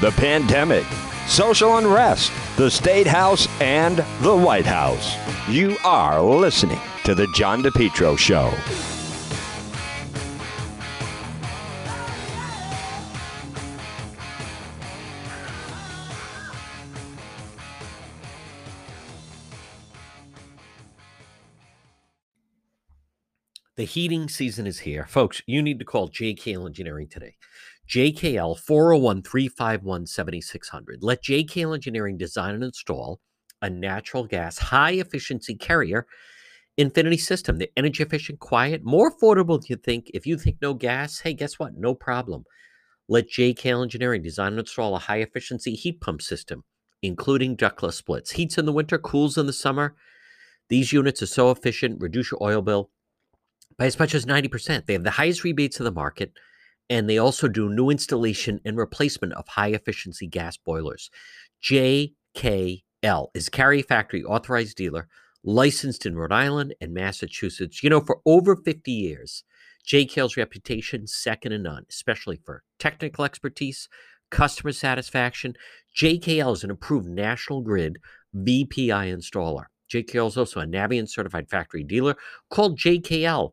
the pandemic, social unrest, the State House, and the White House. You are listening to The John DePetro Show. The heating season is here. Folks, you need to call JK Engineering today. JKL 401 351 7600. Let JKL Engineering design and install a natural gas high efficiency carrier Infinity system. The energy efficient, quiet, more affordable than you think. If you think no gas, hey, guess what? No problem. Let JKL Engineering design and install a high efficiency heat pump system, including ductless splits. Heats in the winter, cools in the summer. These units are so efficient, reduce your oil bill by as much as 90%. They have the highest rebates in the market, and they also do new installation and replacement of high efficiency gas boilers. JKL is Carrier Factory authorized dealer, licensed in Rhode Island and Massachusetts. You know, for over 50 years, JKL's reputation second to none, especially for technical expertise, customer satisfaction. JKL is an approved National Grid VPI installer. JKL is also a Navien certified factory dealer called JKL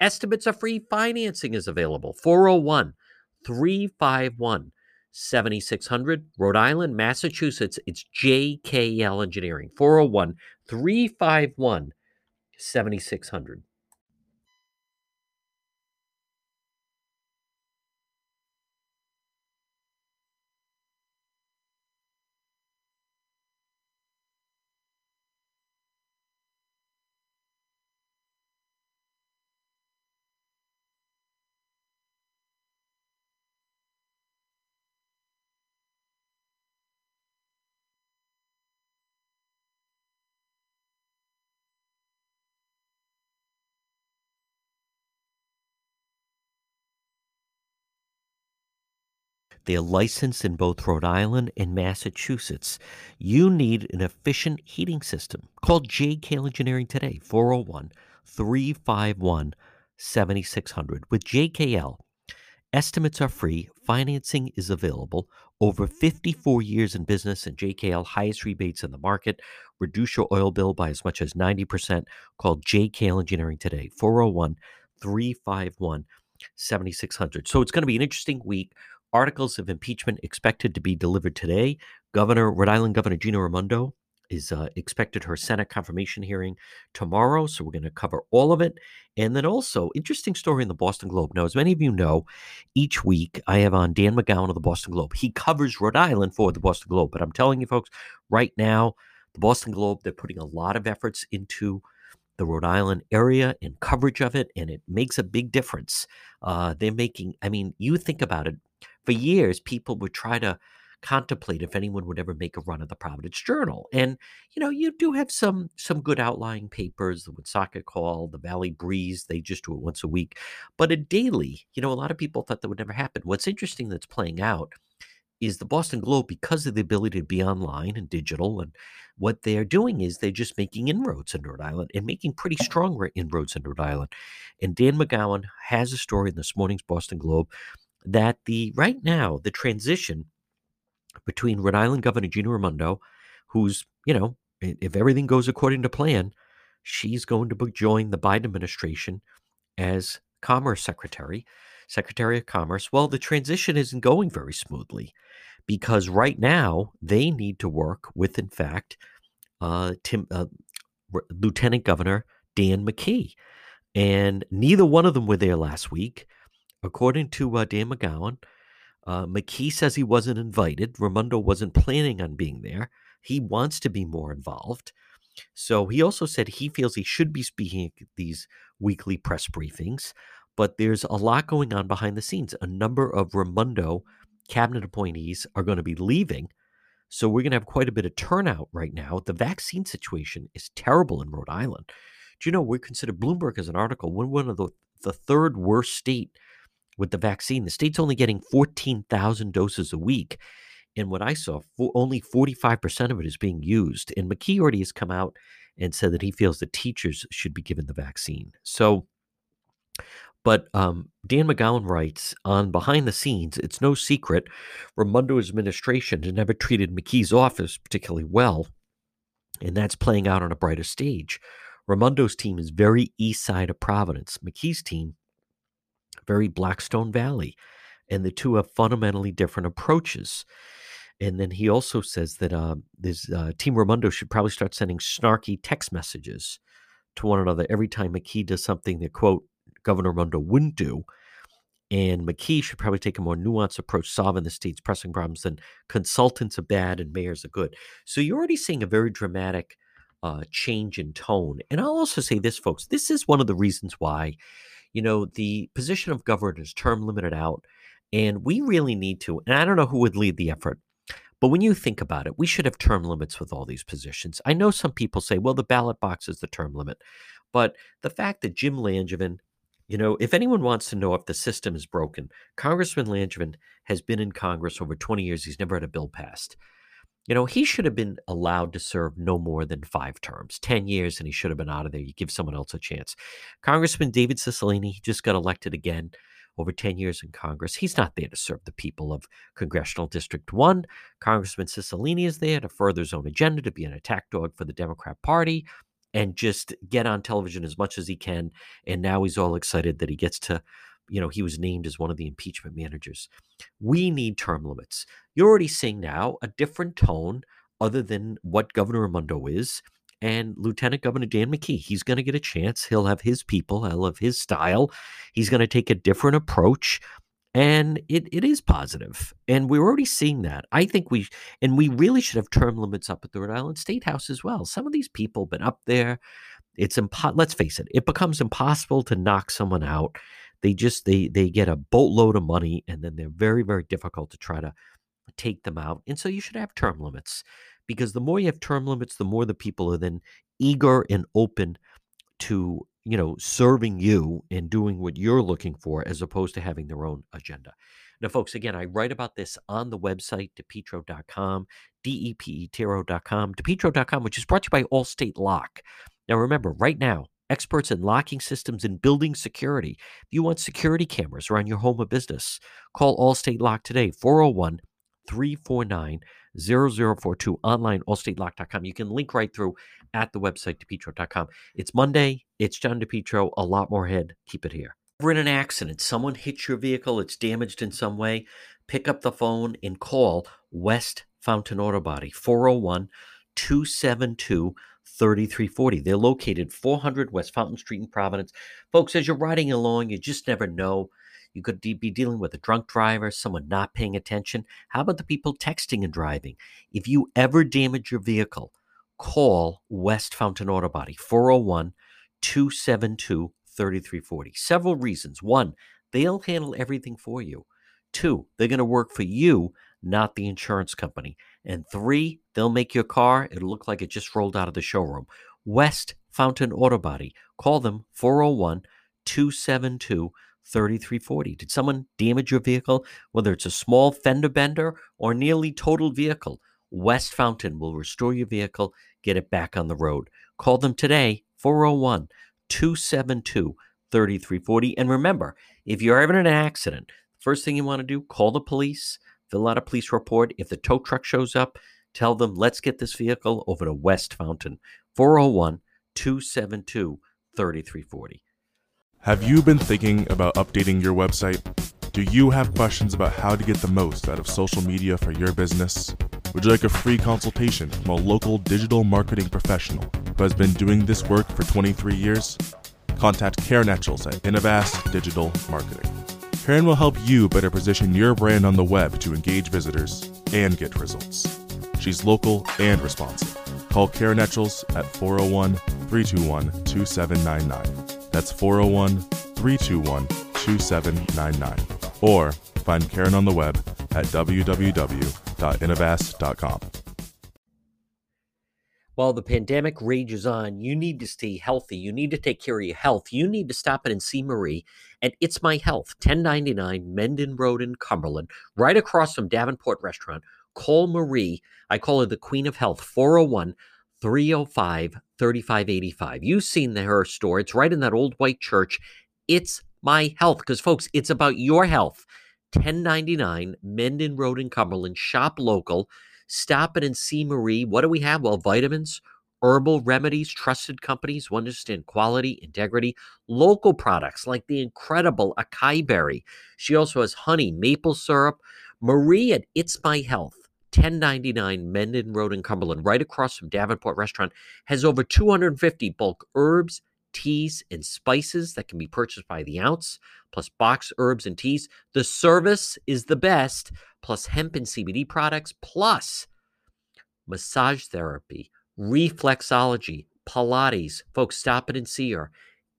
Estimates of free. Financing is available. 401 351 7600. Rhode Island, Massachusetts. It's JKL Engineering. 401 351 7600. They're licensed in both Rhode Island and Massachusetts. You need an efficient heating system. Call JKL Engineering today, 401 351 7600. With JKL, estimates are free, financing is available. Over 54 years in business, and JKL highest rebates in the market. Reduce your oil bill by as much as 90%. Call JKL Engineering today, 401 351 7600. So it's going to be an interesting week articles of impeachment expected to be delivered today. Governor, Rhode Island Governor Gina Raimondo is uh, expected her Senate confirmation hearing tomorrow. So we're going to cover all of it. And then also, interesting story in the Boston Globe. Now, as many of you know, each week I have on Dan McGowan of the Boston Globe. He covers Rhode Island for the Boston Globe. But I'm telling you, folks, right now, the Boston Globe, they're putting a lot of efforts into the Rhode Island area and coverage of it, and it makes a big difference. Uh, they're making, I mean, you think about it, for years, people would try to contemplate if anyone would ever make a run of the Providence Journal. And you know, you do have some some good outlying papers, the Woonsocket Call, the Valley Breeze. They just do it once a week, but a daily. You know, a lot of people thought that would never happen. What's interesting that's playing out is the Boston Globe because of the ability to be online and digital and what they're doing is they're just making inroads in Rhode Island and making pretty oh. strong inroads in Rhode Island. And Dan McGowan has a story in this morning's Boston Globe that the right now the transition between Rhode Island Governor Gina Raimondo, who's you know if everything goes according to plan, she's going to join the Biden administration as Commerce Secretary, Secretary of Commerce. Well, the transition isn't going very smoothly because right now they need to work with, in fact, uh, Tim, uh, Lieutenant Governor Dan McKee, and neither one of them were there last week. According to uh, Dan McGowan, uh, McKee says he wasn't invited. Raimondo wasn't planning on being there. He wants to be more involved. So he also said he feels he should be speaking at these weekly press briefings, but there's a lot going on behind the scenes. A number of Raimondo cabinet appointees are going to be leaving So we're going to have quite a bit of turnout right now. The vaccine situation is terrible in Rhode Island. Do you know we're considered Bloomberg as an article we're one of the the third worst state with the vaccine. The state's only getting 14,000 doses a week. And what I saw, for only 45% of it is being used. And McKee already has come out and said that he feels that teachers should be given the vaccine. So, but um, Dan McGowan writes on behind the scenes, it's no secret Raimondo's administration has never treated McKee's office particularly well. And that's playing out on a brighter stage. Raimondo's team is very east side of Providence. McKee's team, very Blackstone Valley. And the two have fundamentally different approaches. And then he also says that uh, this uh, Team Raimondo should probably start sending snarky text messages to one another every time McKee does something that, quote, Governor Raimondo wouldn't do. And McKee should probably take a more nuanced approach solving the state's pressing problems than consultants are bad and mayors are good. So you're already seeing a very dramatic uh, change in tone. And I'll also say this, folks this is one of the reasons why, you know, the position of governor is term limited out. And we really need to, and I don't know who would lead the effort, but when you think about it, we should have term limits with all these positions. I know some people say, well, the ballot box is the term limit. But the fact that Jim Langevin, you know, if anyone wants to know if the system is broken, Congressman Langevin has been in Congress over 20 years. He's never had a bill passed. You know, he should have been allowed to serve no more than five terms, 10 years, and he should have been out of there. You give someone else a chance. Congressman David Cicilline, he just got elected again over 10 years in Congress. He's not there to serve the people of Congressional District 1. Congressman Cicilline is there to further his own agenda, to be an attack dog for the Democrat Party, and just get on television as much as he can. And now he's all excited that he gets to you know, he was named as one of the impeachment managers. We need term limits. You're already seeing now a different tone other than what Governor Raimondo is. And Lieutenant Governor Dan McKee, he's going to get a chance. He'll have his people, he'll have his style. He's going to take a different approach. And it, it is positive. And we're already seeing that. I think we, and we really should have term limits up at the Rhode Island State House as well. Some of these people have been up there. It's impo- let's face it, it becomes impossible to knock someone out they just they they get a boatload of money and then they're very very difficult to try to take them out and so you should have term limits because the more you have term limits the more the people are then eager and open to you know serving you and doing what you're looking for as opposed to having their own agenda. Now folks again i write about this on the website depetro.com d-e-p-e-t-r-o.com depetro.com which is brought to you by allstate lock. Now remember right now experts in locking systems and building security. If you want security cameras around your home or business, call Allstate Lock today, 401 349 0042, online, allstatelock.com. You can link right through at the website, depetro.com. It's Monday. It's John DePetro. A lot more ahead. Keep it here. We're in an accident. Someone hits your vehicle. It's damaged in some way. Pick up the phone and call West Fountain Auto Body, 401 272 3340. They're located 400 West Fountain Street in Providence. Folks, as you're riding along, you just never know. You could be dealing with a drunk driver, someone not paying attention. How about the people texting and driving? If you ever damage your vehicle, call West Fountain Auto Body, 401 272 3340. Several reasons. One, they'll handle everything for you. Two, they're going to work for you, not the insurance company. And three, they'll make your car, it'll look like it just rolled out of the showroom. West Fountain Auto Body. Call them 401 272 3340. Did someone damage your vehicle? Whether it's a small fender bender or nearly totaled vehicle, West Fountain will restore your vehicle, get it back on the road. Call them today, 401 272 3340. And remember, if you're ever in an accident, first thing you want to do, call the police fill out a police report. If the tow truck shows up, tell them, let's get this vehicle over to West Fountain, 401 272 3340. Have you been thinking about updating your website? Do you have questions about how to get the most out of social media for your business? Would you like a free consultation from a local digital marketing professional who has been doing this work for 23 years? Contact Karen Etchels at Innovast Digital Marketing. Karen will help you better position your brand on the web to engage visitors and get results. She's local and responsive. Call Karen Etchels at 401 321 2799. That's 401 321 2799. Or find Karen on the web at www.innovast.com. While the pandemic rages on, you need to stay healthy. You need to take care of your health. You need to stop in and see Marie at It's My Health, 1099 Mendon Road in Cumberland, right across from Davenport Restaurant. Call Marie. I call her the Queen of Health, 401 305 3585. You've seen the, her store. It's right in that old white church. It's My Health, because, folks, it's about your health. 1099 Mendon Road in Cumberland. Shop local. Stop it and see Marie. What do we have? Well, vitamins, herbal remedies, trusted companies who understand quality, integrity, local products like the incredible acai berry. She also has honey, maple syrup. Marie at It's My Health, 1099 Mendon Road in Cumberland, right across from Davenport Restaurant, has over 250 bulk herbs, teas, and spices that can be purchased by the ounce, plus box herbs and teas. The service is the best, plus hemp and CBD products, plus massage therapy, reflexology, Pilates. Folks, stop it and see her.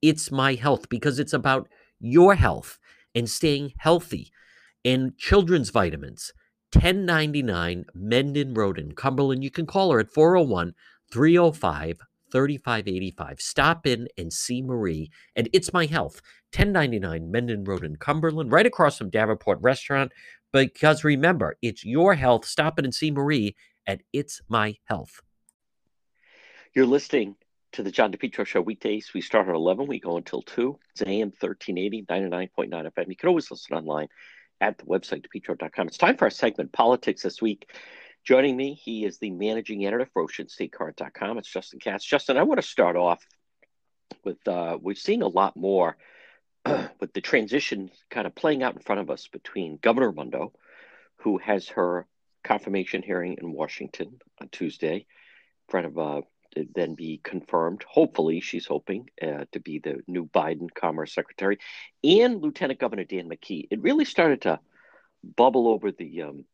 It's my health because it's about your health and staying healthy. And children's vitamins, 1099 Mendon Road in Cumberland. You can call her at 401 305 3585. Stop in and see Marie. And it's my health, 1099 Mendon Road in Cumberland, right across from Davenport Restaurant. Because remember, it's your health. Stop in and see Marie at It's My Health. You're listening to the John DePetro Show weekdays. We start at 11. We go until 2. It's AM 1380, 99.9 FM. You can always listen online at the website, depetro.com. It's time for our segment, Politics This Week. Joining me, he is the managing editor for OceanStateCurrent.com. It's Justin Katz. Justin, I want to start off with uh, we've seen a lot more with the transition kind of playing out in front of us between Governor Raimondo, who has her confirmation hearing in Washington on Tuesday, in front of uh, then be confirmed. Hopefully, she's hoping uh, to be the new Biden Commerce Secretary, and Lieutenant Governor Dan McKee. It really started to bubble over the um,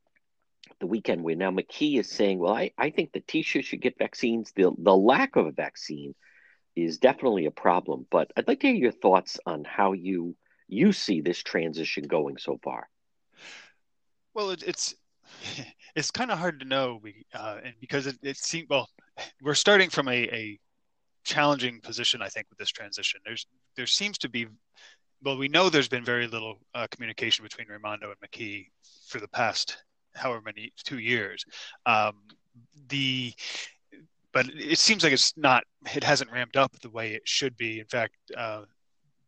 the weekend where now McKee is saying, "Well, I, I think the teachers should get vaccines. The the lack of a vaccine is definitely a problem." But I'd like to hear your thoughts on how you you see this transition going so far. Well, it, it's it's kind of hard to know uh, because it, it seems well we're starting from a, a challenging position i think with this transition there's there seems to be well we know there's been very little uh, communication between raimondo and mckee for the past however many two years. Um, the but it seems like it's not it hasn't ramped up the way it should be. In fact uh,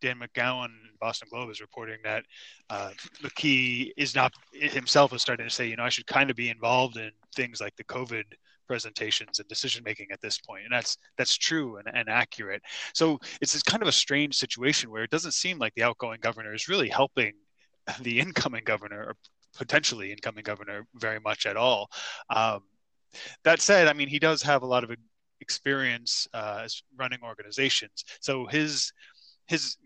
Dan McGowan Boston Globe is reporting that uh, McKee is not himself is starting to say, you know, I should kind of be involved in things like the COVID presentations and decision making at this point. And that's that's true and, and accurate. So it's kind of a strange situation where it doesn't seem like the outgoing governor is really helping the incoming governor or potentially incoming governor very much at all. Um, that said i mean he does have a lot of experience uh, as running organizations. So his his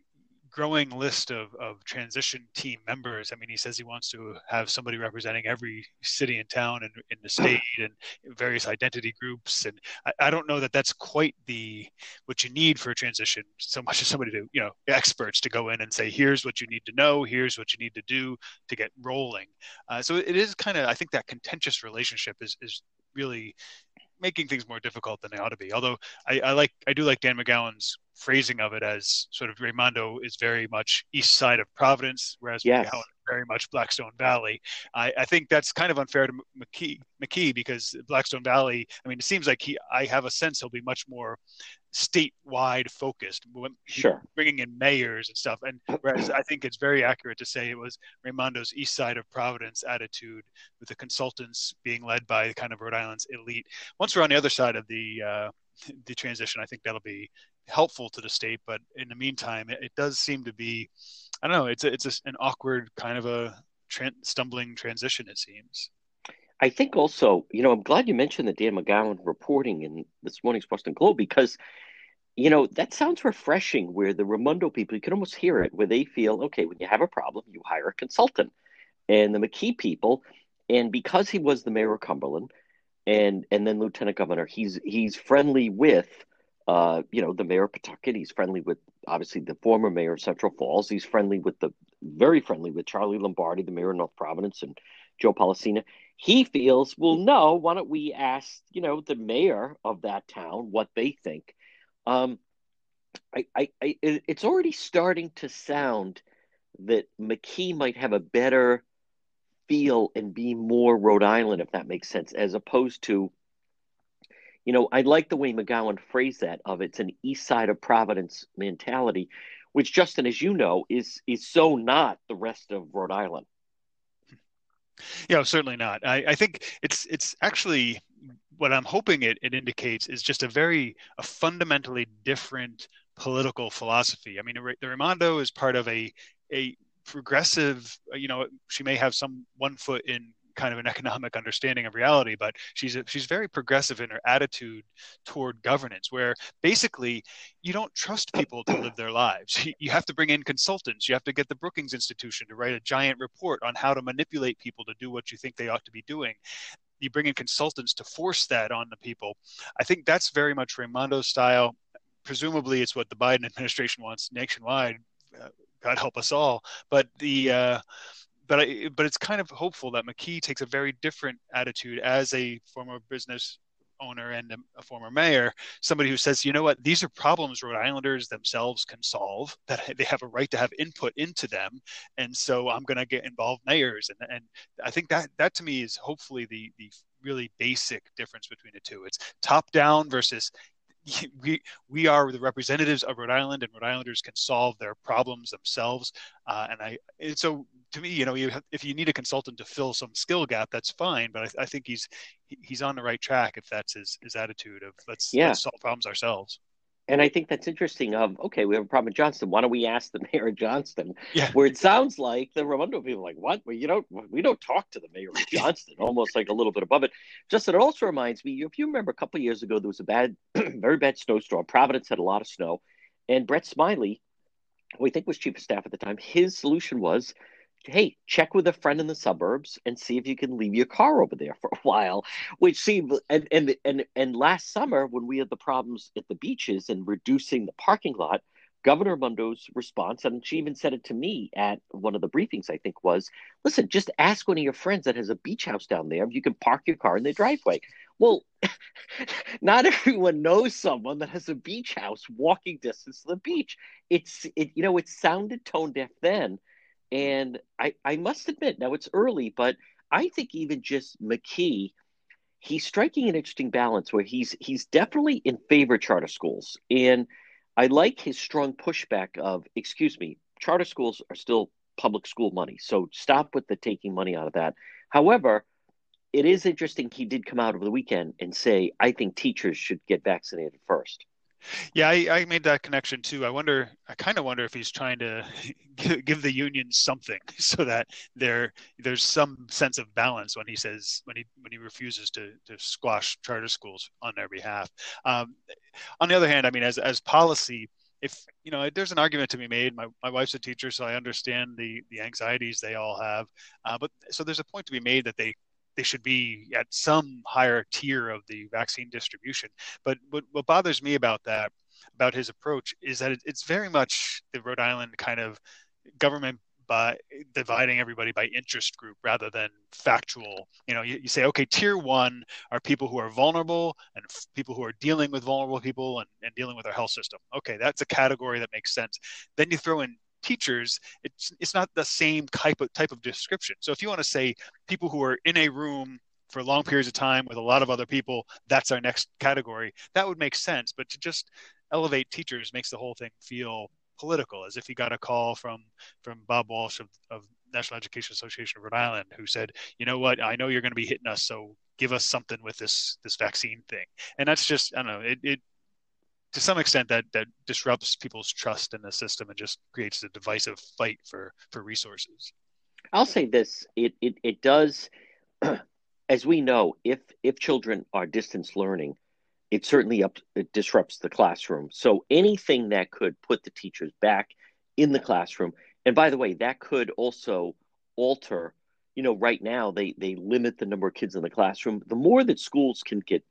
growing list of, of transition team members. I mean, he says he wants to have somebody representing every city and town and in the state and various identity groups. And I, I, don't know that that's quite the what you need for a transition so much as somebody to you know experts to go in and say here's what you need to know, here's what you need to do to get rolling. Uh, so it is kind of I think that contentious relationship is is really making things more difficult than they ought to be. Although I, I, like, I do like Dan McGowan's phrasing of it as sort of Raimondo is very much east side of Providence, whereas yes. McGowan is very much Blackstone Valley. I, I, think that's kind of unfair to McKee, McKee because Blackstone Valley. I mean, it seems like he. I have a sense he'll be much more statewide focused, sure. bringing in mayors and stuff. And whereas I think it's very accurate to say it was Raimondo's east side of Providence attitude, with the consultants being led by kind of Rhode Island's elite. Once we're on the other side of the uh, the transition, I think that'll be helpful to the state. But in the meantime, it, it does seem to be, I don't know, it's a, it's a, an awkward kind of a tra- stumbling transition. It seems. I think also, you know, I'm glad you mentioned the Dan McGowan reporting in this morning's Boston Globe because, you know, that sounds refreshing. Where the Raimondo people, you can almost hear it, where they feel, okay, when you have a problem, you hire a consultant, and the McKee people, and because he was the mayor of Cumberland, and and then lieutenant governor, he's he's friendly with, uh, you know, the mayor of Pawtucket. He's friendly with obviously the former mayor of Central Falls. He's friendly with the very friendly with Charlie Lombardi, the mayor of North Providence, and Joe Polisena he feels, well, no, why don't we ask, you know, the mayor of that town what they think? Um, I, I, I, it's already starting to sound that McKee might have a better feel and be more Rhode Island, if that makes sense, as opposed to, you know, I like the way McGowan phrased that of it's an east side of Providence mentality, which Justin, as you know, is is so not the rest of Rhode Island. Yeah, certainly not. I, I think it's it's actually what I'm hoping it, it indicates is just a very a fundamentally different political philosophy. I mean, the Raimondo is part of a a progressive. You know, she may have some one foot in kind of an economic understanding of reality, but she's a, she's very progressive in her attitude toward governance, where basically you don't trust people to live their lives. You have to bring in consultants. You have to get the Brookings Institution to write a giant report on how to manipulate people to do what you think they ought to be doing you bring in consultants to force that on the people. I think that's very much Raimondo style. Presumably, it's what the Biden administration wants nationwide. Uh, God help us all. But the uh, but I, but it's kind of hopeful that McKee takes a very different attitude as a former business owner and a, a, former mayor, somebody who says, you know what, these are problems Rhode Islanders themselves can solve, that they have a right to have input into them. And so I'm going to get involved mayors. And, and I think that, that to me is hopefully the, the really basic difference between the two. It's top down versus we we are the representatives of Rhode Island, and Rhode Islanders can solve their problems themselves. Uh, and I and so to me, you know, you have, if you need a consultant to fill some skill gap, that's fine. But I, I think he's he's on the right track if that's his his attitude of let's, yeah. let's solve problems ourselves. And I think that's interesting. Of okay, we have a problem in Johnston. Why don't we ask the mayor of Johnston? Yeah. Where it sounds like the Raimondo people are like, what? Well, you don't. We don't talk to the mayor of Johnston. almost like a little bit above it. Just it also reminds me. If you remember, a couple of years ago, there was a bad, very bad snowstorm. Providence had a lot of snow, and Brett Smiley, who I think was chief of staff at the time, his solution was hey, check with a friend in the suburbs and see if you can leave your car over there for a while. Which seemed and and and and last summer when we had the problems at the beaches and reducing the parking lot, Governor Mundo's response, and she even said it to me at one of the briefings, I think, was listen, just ask one of your friends that has a beach house down there if you can park your car in their driveway. Well, not everyone knows someone that has a beach house walking distance to the beach. It's it, you know, it sounded tone deaf then and I, I must admit, now it's early, but I think even just McKee, he's striking an interesting balance where he's he's definitely in favor of charter schools. And I like his strong pushback of, excuse me, charter schools are still public school money. So stop with the taking money out of that. However, it is interesting he did come out over the weekend and say, I think teachers should get vaccinated first. Yeah, I, I, made that connection too. I wonder, I kind of wonder if he's trying to give the union something so that there there's some sense of balance when he says when he when he refuses to to squash charter schools on their behalf. Um, on the other hand, I mean, as as policy, if you know, there's an argument to be made. My my wife's a teacher, so I understand the the anxieties they all have. Uh, but so there's a point to be made that they they should be at some higher tier of the vaccine distribution. But what, what bothers me about that, about his approach, is that it, it's very much the Rhode Island kind of government by dividing everybody by interest group rather than factual. You know, you, you, say, okay, tier one are people who are vulnerable and f- people who are dealing with vulnerable people and, and dealing with our health system. Okay, that's a category that makes sense. Then you throw in teachers, it's it's not the same type of type of description. So if you want to say people who are in a room for long periods of time with a lot of other people, that's our next category. That would make sense. But to just elevate teachers makes the whole thing feel political, as if you got a call from from Bob Walsh of, of National Education Association of Rhode Island, who said, "You know what? I know you're going to be hitting us, so give us something with this this vaccine thing." And that's just I don't know. It, it to some extent that that disrupts people's trust in the system and just creates a divisive fight for for resources. I'll say this it it, it does as we know if if children are distance learning it certainly up it disrupts the classroom. So anything that could put the teachers back in the classroom and by the way that could also alter you know right now they they limit the number of kids in the classroom. The more that schools can get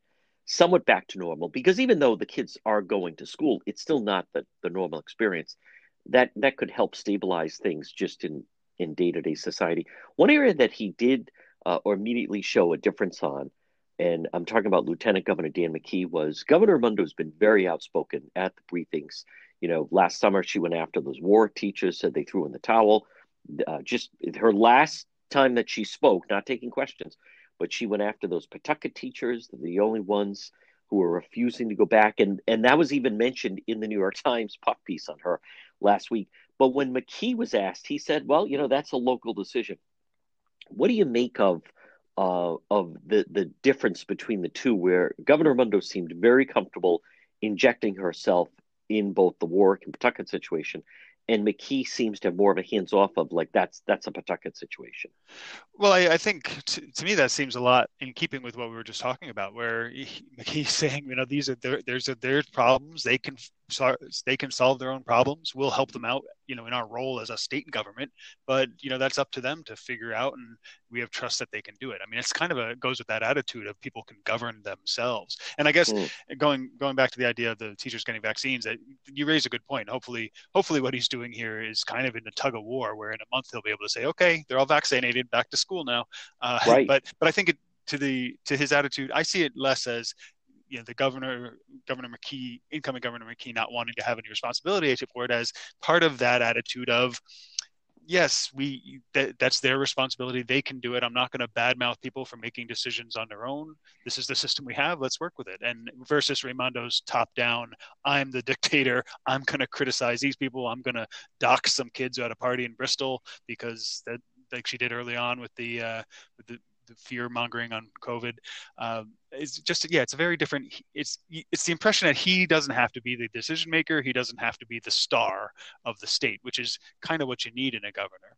somewhat back to normal because even though the kids are going to school, it's still not the, the normal experience. That that could help stabilize things just in in day to day society. One area that he did uh, or immediately show a difference on, and I'm talking about Lieutenant Governor Dan McKee, was Governor Raimondo's been very outspoken at the briefings. You know, last summer she went after those Warwick teachers, said they threw in the towel. Uh, just her last time that she spoke, not taking questions, but she went after those Pawtucket teachers, the only ones who were refusing to go back. And, and that was even mentioned in the New York Times puff piece on her last week. But when McKee was asked, he said, well, you know, that's a local decision. What do you make of uh, of the, the difference between the two, where Governor Raimondo seemed very comfortable injecting herself in both the Warwick and Pawtucket situation, and McKee seems to have more of a hands off of like that's that's a Pawtucket situation. Well, I, I think to, to, me that seems a lot in keeping with what we were just talking about, where he, McKee's saying, you know, these are their, there's a, problems. They can they can solve their own problems. We'll help them out, you know, in our role as a state government. But you know, that's up to them to figure out, and we have trust that they can do it. I mean, it's kind of a goes with that attitude of people can govern themselves. And I guess mm. going going back to the idea of the teachers getting vaccines, that you raise a good point. Hopefully, hopefully, what he's doing here is kind of in a tug of war, where in a month he'll be able to say, okay, they're all vaccinated, back to school now. Uh, right. But but I think it, to the to his attitude, I see it less as you know the governor governor mckee incoming governor mckee not wanting to have any responsibility for it as part of that attitude of yes we that, that's their responsibility. They can do it. I'm not going to badmouth people for making decisions on their own. This is the system we have. Let's work with it. And versus raimondo's top down i'm the dictator. I'm going to criticize these people. I'm going to dock some kids at a party in bristol because that like she did early on with the uh, with the the fear mongering on COVID. Um, it's just yeah, it's a very different. It's it's the impression that he doesn't have to be the decision maker. He doesn't have to be the star of the state, which is kind of what you need in a governor.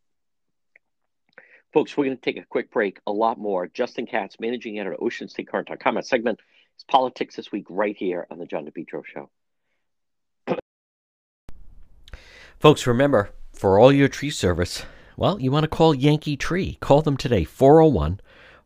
Folks, we're going to take a quick break. A lot more. Justin Katz, managing editor, Ocean OceanStateCurrent.com. That segment is politics this week, right here on the John DePetro Show. Folks, remember for all your tree service, well, you want to call Yankee Tree. Call them today, 401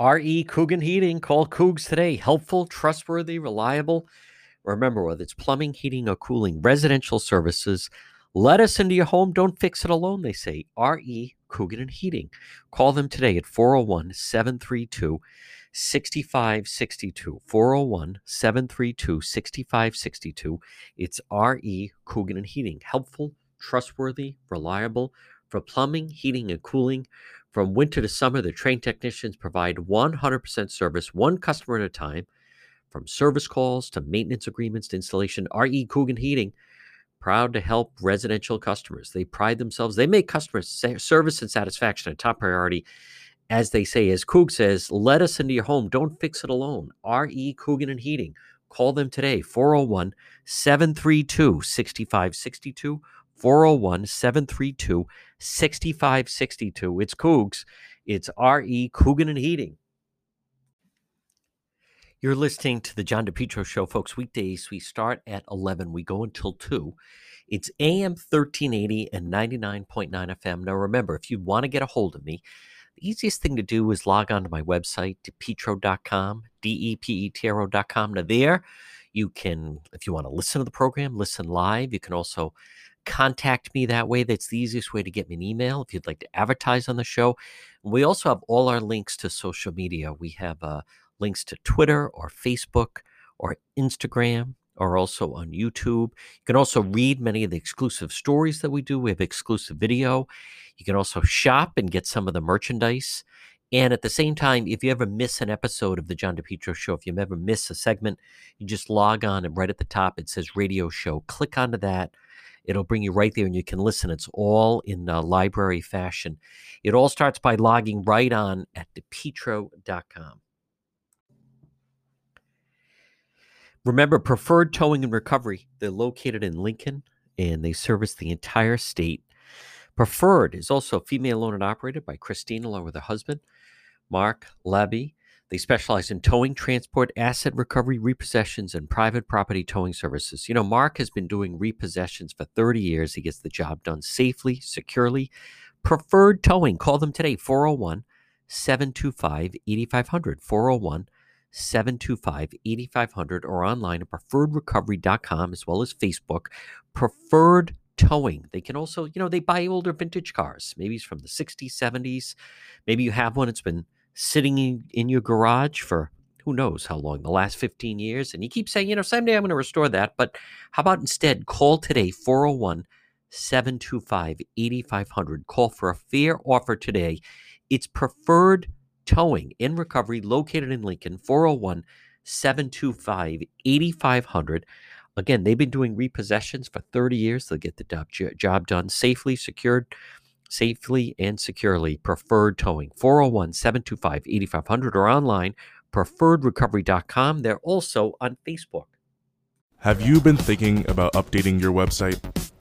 RE Coogan Heating. Call Coogs today. Helpful, trustworthy, reliable. Remember, whether it's plumbing, heating, or cooling, residential services, let us into your home. Don't fix it alone, they say. RE Coogan and Heating. Call them today at 401 732 6562. 401 732 6562. It's RE Coogan and Heating. Helpful, trustworthy, reliable for plumbing, heating, and cooling. From winter to summer, the trained technicians provide 100% service, one customer at a time. From service calls to maintenance agreements to installation, RE Coogan Heating, proud to help residential customers. They pride themselves, they make customer service and satisfaction a top priority. As they say, as Coog says, let us into your home. Don't fix it alone. RE Coogan and Heating. Call them today, 401 732 6562 401 732 6562. It's Cougs. It's R.E. Coogan and Heating. You're listening to the John DePetro Show, folks. Weekdays, we start at 11. We go until 2. It's AM 1380 and 99.9 FM. Now, remember, if you want to get a hold of me, the easiest thing to do is log on to my website, depetro.com, D E P E T R O.com. Now, there, You can, if you want to listen to the program, listen live. You can also contact me that way. That's the easiest way to get me an email if you'd like to advertise on the show. We also have all our links to social media. We have uh, links to Twitter or Facebook or Instagram or also on YouTube. You can also read many of the exclusive stories that we do. We have exclusive video. You can also shop and get some of the merchandise. And at the same time, if you ever miss an episode of the John DePetro show, if you ever miss a segment, you just log on and right at the top it says radio show. Click onto that. It'll bring you right there and you can listen. It's all in uh, library fashion. It all starts by logging right on at depetro.com. Remember, Preferred Towing and Recovery, they're located in Lincoln and they service the entire state. Preferred is also female owned and operated by Christine along with her husband, Mark Labby. They specialize in towing, transport, asset recovery, repossessions, and private property towing services. You know, Mark has been doing repossessions for 30 years. He gets the job done safely, securely. Preferred Towing, call them today, 401 725 8500. 401 725 8500 or online at preferredrecovery.com as well as Facebook. Preferred Towing. They can also, you know, they buy older vintage cars. Maybe it's from the 60s, 70s. Maybe you have one, it's been sitting in, in your garage for who knows how long, the last 15 years. And you keep saying, you know, someday I'm going to restore that. But how about instead call today, 401 725 8500. Call for a fair offer today. It's preferred towing in recovery located in Lincoln, 401 725 8500. Again, they've been doing repossessions for 30 years. They'll get the job done safely, secured, safely, and securely. Preferred towing, 401 725 8500 or online, preferredrecovery.com. They're also on Facebook. Have you been thinking about updating your website?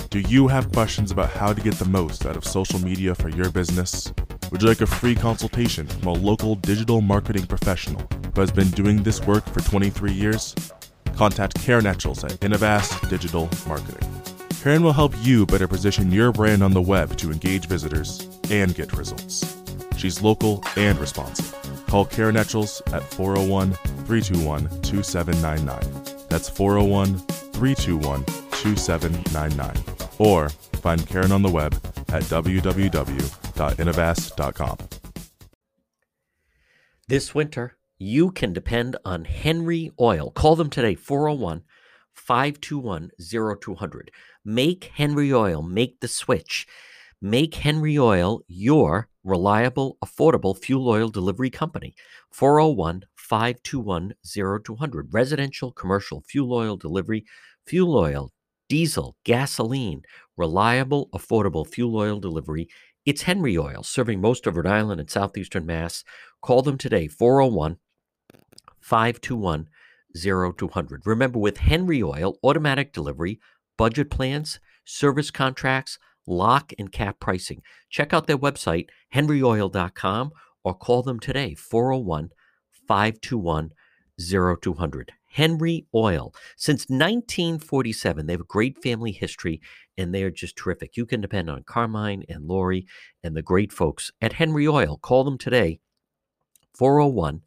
Do you have questions about how to get the most out of social media for your business? Would you like a free consultation from a local digital marketing professional who has been doing this work for 23 years? Contact Karen Etchels at Innovast Digital Marketing. Karen will help you better position your brand on the web to engage visitors and get results. She's local and responsive. Call Karen Etchels at 401 321 2799. That's 401 321 2799. Or find Karen on the web at www.innovast.com. This winter, you can depend on Henry Oil. Call them today, 401 521 0200. Make Henry Oil, make the switch. Make Henry Oil your reliable, affordable fuel oil delivery company. 401 521 0200. Residential, commercial fuel oil delivery, fuel oil, diesel, gasoline, reliable, affordable fuel oil delivery. It's Henry Oil, serving most of Rhode Island and southeastern Mass. Call them today, 401 521 0200. Remember, with Henry Oil, automatic delivery, budget plans, service contracts, lock and cap pricing. Check out their website, henryoil.com, or call them today, 401 521 0200. Henry Oil. Since 1947, they have a great family history and they are just terrific. You can depend on Carmine and Lori and the great folks at Henry Oil. Call them today, 401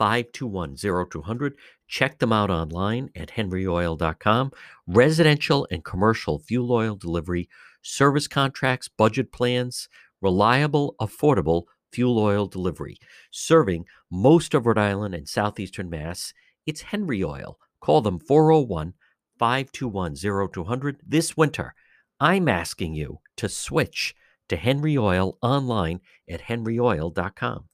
521 0200. Check them out online at henryoil.com. Residential and commercial fuel oil delivery, service contracts, budget plans, reliable, affordable fuel oil delivery, serving most of Rhode Island and southeastern Mass. It's Henry Oil. Call them 401 521 0200 this winter. I'm asking you to switch to Henry Oil online at henryoil.com.